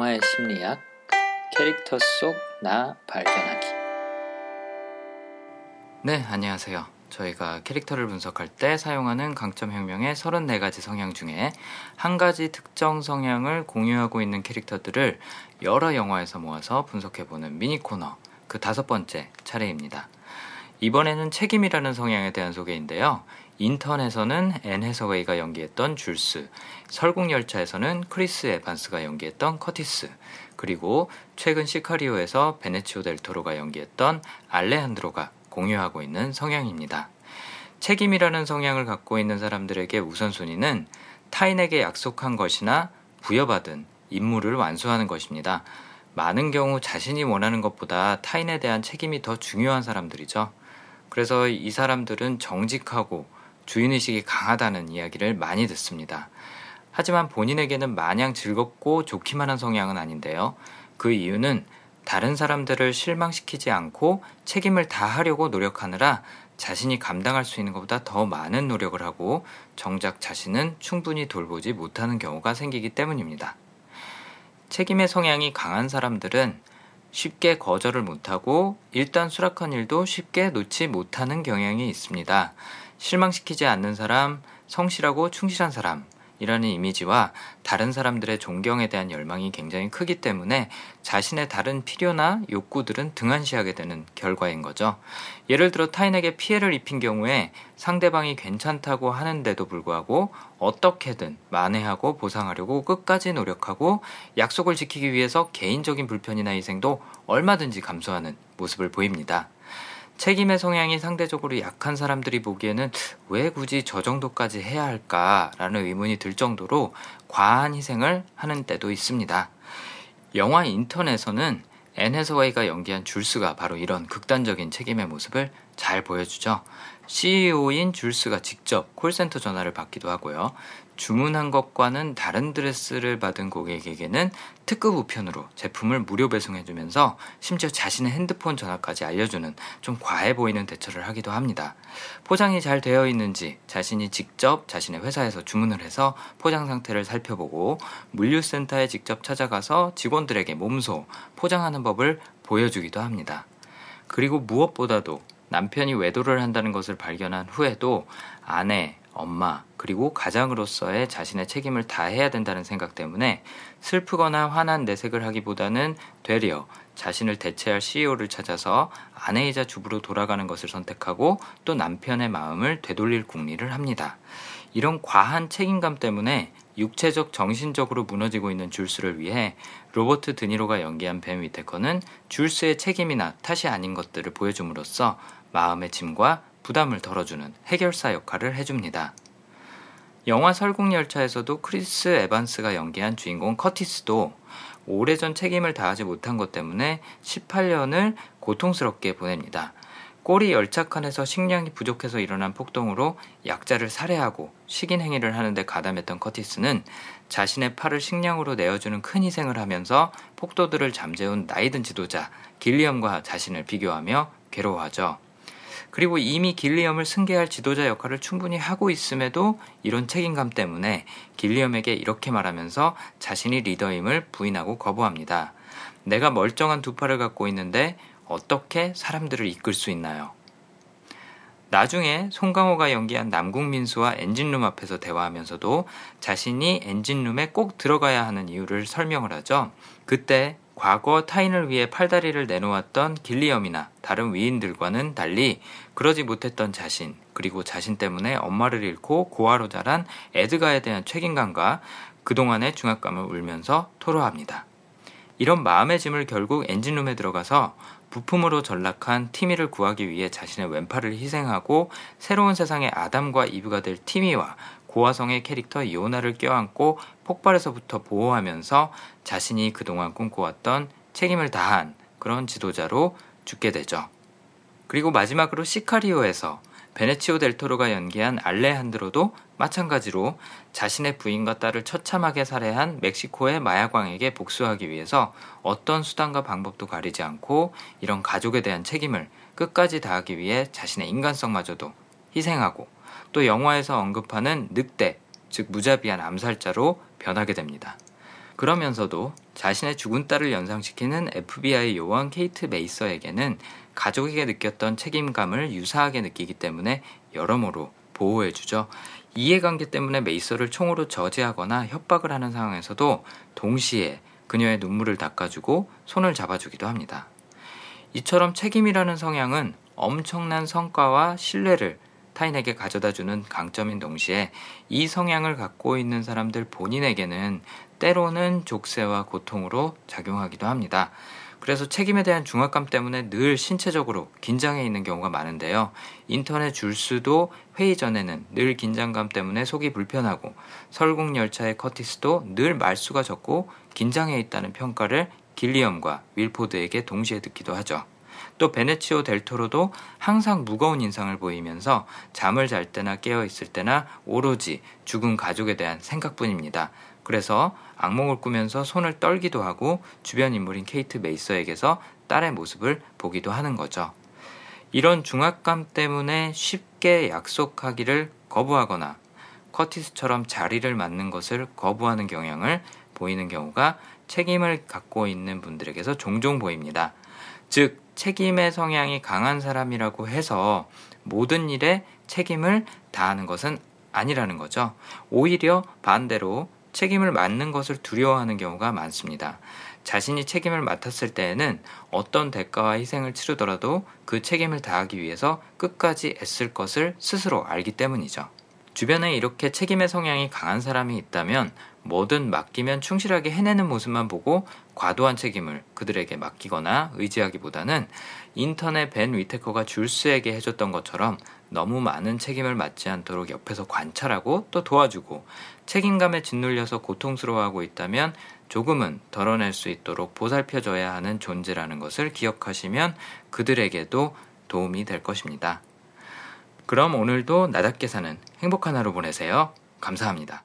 영화의 심리학, 캐릭터 속 나 발견하기. 네, 안녕하세요. 저희가 캐릭터를 분석할 때 사용하는 강점 혁명의 34가지 성향 중에 한 가지 특정 성향을 공유하고 있는 캐릭터들을 여러 영화에서 모아서 분석해보는 미니 코너, 그 다섯 번째 차례입니다. 이번에는 책임이라는 성향에 대한 소개인데요. 인턴에서는 앤 해서웨이가 연기했던 줄스, 설국열차에서는 크리스 에반스가 연기했던 커티스, 그리고 최근 시카리오에서 베니치오 델 토로가 연기했던 알레한드로가 공유하고 있는 성향입니다. 책임이라는 성향을 갖고 있는 사람들에게 우선순위는 타인에게 약속한 것이나 부여받은 임무를 완수하는 것입니다. 많은 경우 자신이 원하는 것보다 타인에 대한 책임이 더 중요한 사람들이죠. 그래서 이 사람들은 정직하고 주인의식이 강하다는 이야기를 많이 듣습니다. 하지만 본인에게는 마냥 즐겁고 좋기만 한 성향은 아닌데요. 그 이유는 다른 사람들을 실망시키지 않고 책임을 다하려고 노력하느라 자신이 감당할 수 있는 것보다 더 많은 노력을 하고 정작 자신은 충분히 돌보지 못하는 경우가 생기기 때문입니다. 책임의 성향이 강한 사람들은 쉽게 거절을 못하고 일단 수락한 일도 쉽게 놓지 못하는 경향이 있습니다. 실망시키지 않는 사람, 성실하고 충실한 사람, 이라는 이미지와 다른 사람들의 존경에 대한 열망이 굉장히 크기 때문에 자신의 다른 필요나 욕구들은 등한시하게 되는 결과인 거죠. 예를 들어 타인에게 피해를 입힌 경우에 상대방이 괜찮다고 하는데도 불구하고 어떻게든 만회하고 보상하려고 끝까지 노력하고 약속을 지키기 위해서 개인적인 불편이나 희생도 얼마든지 감수하는 모습을 보입니다. 책임의 성향이 상대적으로 약한 사람들이 보기에는 왜 굳이 저 정도까지 해야 할까라는 의문이 들 정도로 과한 희생을 하는 때도 있습니다. 영화 인턴에서는 앤 해서웨이가 연기한 줄스가 바로 이런 극단적인 책임의 모습을 잘 보여주죠. CEO인 줄스가 직접 콜센터 전화를 받기도 하고요. 주문한 것과는 다른 드레스를 받은 고객에게는 특급 우편으로 제품을 무료 배송해주면서 심지어 자신의 핸드폰 전화까지 알려주는 좀 과해 보이는 대처를 하기도 합니다. 포장이 잘 되어 있는지 자신이 직접 자신의 회사에서 주문을 해서 포장 상태를 살펴보고 물류센터에 직접 찾아가서 직원들에게 몸소 포장하는 법을 보여주기도 합니다. 그리고 무엇보다도 남편이 외도를 한다는 것을 발견한 후에도 아내, 엄마, 그리고 가장으로서의 자신의 책임을 다해야 된다는 생각 때문에 슬프거나 화난 내색을 하기보다는 되려 자신을 대체할 CEO를 찾아서 아내이자 주부로 돌아가는 것을 선택하고 또 남편의 마음을 되돌릴 궁리를 합니다. 이런 과한 책임감 때문에 육체적 정신적으로 무너지고 있는 줄스를 위해 로버트 드니로가 연기한 벤 휘태커는 줄스의 책임이나 탓이 아닌 것들을 보여줌으로써 마음의 짐과 부담을 덜어주는 해결사 역할을 해줍니다. 영화 설국열차에서도 크리스 에반스가 연기한 주인공 커티스도 오래전 책임을 다하지 못한 것 때문에 18년을 고통스럽게 보냅니다. 꼬리 열차칸에서 식량이 부족해서 일어난 폭동으로 약자를 살해하고 식인 행위를 하는데 가담했던 커티스는 자신의 팔을 식량으로 내어주는 큰 희생을 하면서 폭도들을 잠재운 나이든 지도자 길리엄과 자신을 비교하며 괴로워하죠. 그리고 이미 길리엄을 승계할 지도자 역할을 충분히 하고 있음에도 이런 책임감 때문에 길리엄에게 이렇게 말하면서 자신이 리더임을 부인하고 거부합니다. 내가 멀쩡한 두 팔을 갖고 있는데 어떻게 사람들을 이끌 수 있나요? 나중에 송강호가 연기한 남궁민수와 엔진룸 앞에서 대화하면서도 자신이 엔진룸에 꼭 들어가야 하는 이유를 설명을 하죠. 그때 과거 타인을 위해 팔다리를 내놓았던 길리엄이나 다른 위인들과는 달리 그러지 못했던 자신, 그리고 자신 때문에 엄마를 잃고 고아로 자란 에드가에 대한 책임감과 그동안의 중압감을 울면서 토로합니다. 이런 마음의 짐을 결국 엔진룸에 들어가서 부품으로 전락한 티미를 구하기 위해 자신의 왼팔을 희생하고 새로운 세상의 아담과 이브가 될 티미와 고화성의 캐릭터 이오나를 껴안고 폭발에서부터 보호하면서 자신이 그동안 꿈꿔왔던 책임을 다한 그런 지도자로 죽게 되죠. 그리고 마지막으로 시카리오에서 베네치오 델토로가 연기한 알레한드로도 마찬가지로 자신의 부인과 딸을 처참하게 살해한 멕시코의 마야광에게 복수하기 위해서 어떤 수단과 방법도 가리지 않고 이런 가족에 대한 책임을 끝까지 다하기 위해 자신의 인간성마저도 희생하고 또 영화에서 언급하는 늑대, 즉 무자비한 암살자로 변하게 됩니다. 그러면서도 자신의 죽은 딸을 연상시키는 FBI 요원 케이트 메이서에게는 가족에게 느꼈던 책임감을 유사하게 느끼기 때문에 여러모로 보호해주죠. 이해관계 때문에 메이서를 총으로 저지하거나 협박을 하는 상황에서도 동시에 그녀의 눈물을 닦아주고 손을 잡아주기도 합니다. 이처럼 책임이라는 성향은 엄청난 성과와 신뢰를 타인에게 가져다 주는 강점인 동시에 이 성향을 갖고 있는 사람들 본인에게는 때로는 족쇄와 고통으로 작용하기도 합니다. 그래서 책임에 대한 중압감 때문에 늘 신체적으로 긴장해 있는 경우가 많은데요. 인터넷 줄수도 회의 전에는 늘 긴장감 때문에 속이 불편하고 설국 열차의 커티스도 늘 말수가 적고 긴장해 있다는 평가를 길리엄과 윌포드에게 동시에 듣기도 하죠. 또 베네치오 델토로도 항상 무거운 인상을 보이면서 잠을 잘 때나 깨어 있을 때나 오로지 죽은 가족에 대한 생각뿐입니다. 그래서 악몽을 꾸면서 손을 떨기도 하고 주변 인물인 케이트 메이서에게서 딸의 모습을 보기도 하는 거죠. 이런 중압감 때문에 쉽게 약속하기를 거부하거나 커티스처럼 자리를 맡는 것을 거부하는 경향을 보이는 경우가 책임을 갖고 있는 분들에게서 종종 보입니다. 즉, 책임의 성향이 강한 사람이라고 해서 모든 일에 책임을 다하는 것은 아니라는 거죠. 오히려 반대로 책임을 맡는 것을 두려워하는 경우가 많습니다. 자신이 책임을 맡았을 때에는 어떤 대가와 희생을 치르더라도 그 책임을 다하기 위해서 끝까지 애쓸 것을 스스로 알기 때문이죠. 주변에 이렇게 책임의 성향이 강한 사람이 있다면 뭐든 맡기면 충실하게 해내는 모습만 보고 과도한 책임을 그들에게 맡기거나 의지하기보다는 인터넷 벤 위테커가 줄스에게 해줬던 것처럼 너무 많은 책임을 맡지 않도록 옆에서 관찰하고 또 도와주고 책임감에 짓눌려서 고통스러워하고 있다면 조금은 덜어낼 수 있도록 보살펴줘야 하는 존재라는 것을 기억하시면 그들에게도 도움이 될 것입니다. 그럼 오늘도 나답게 사는 행복한 하루 보내세요. 감사합니다.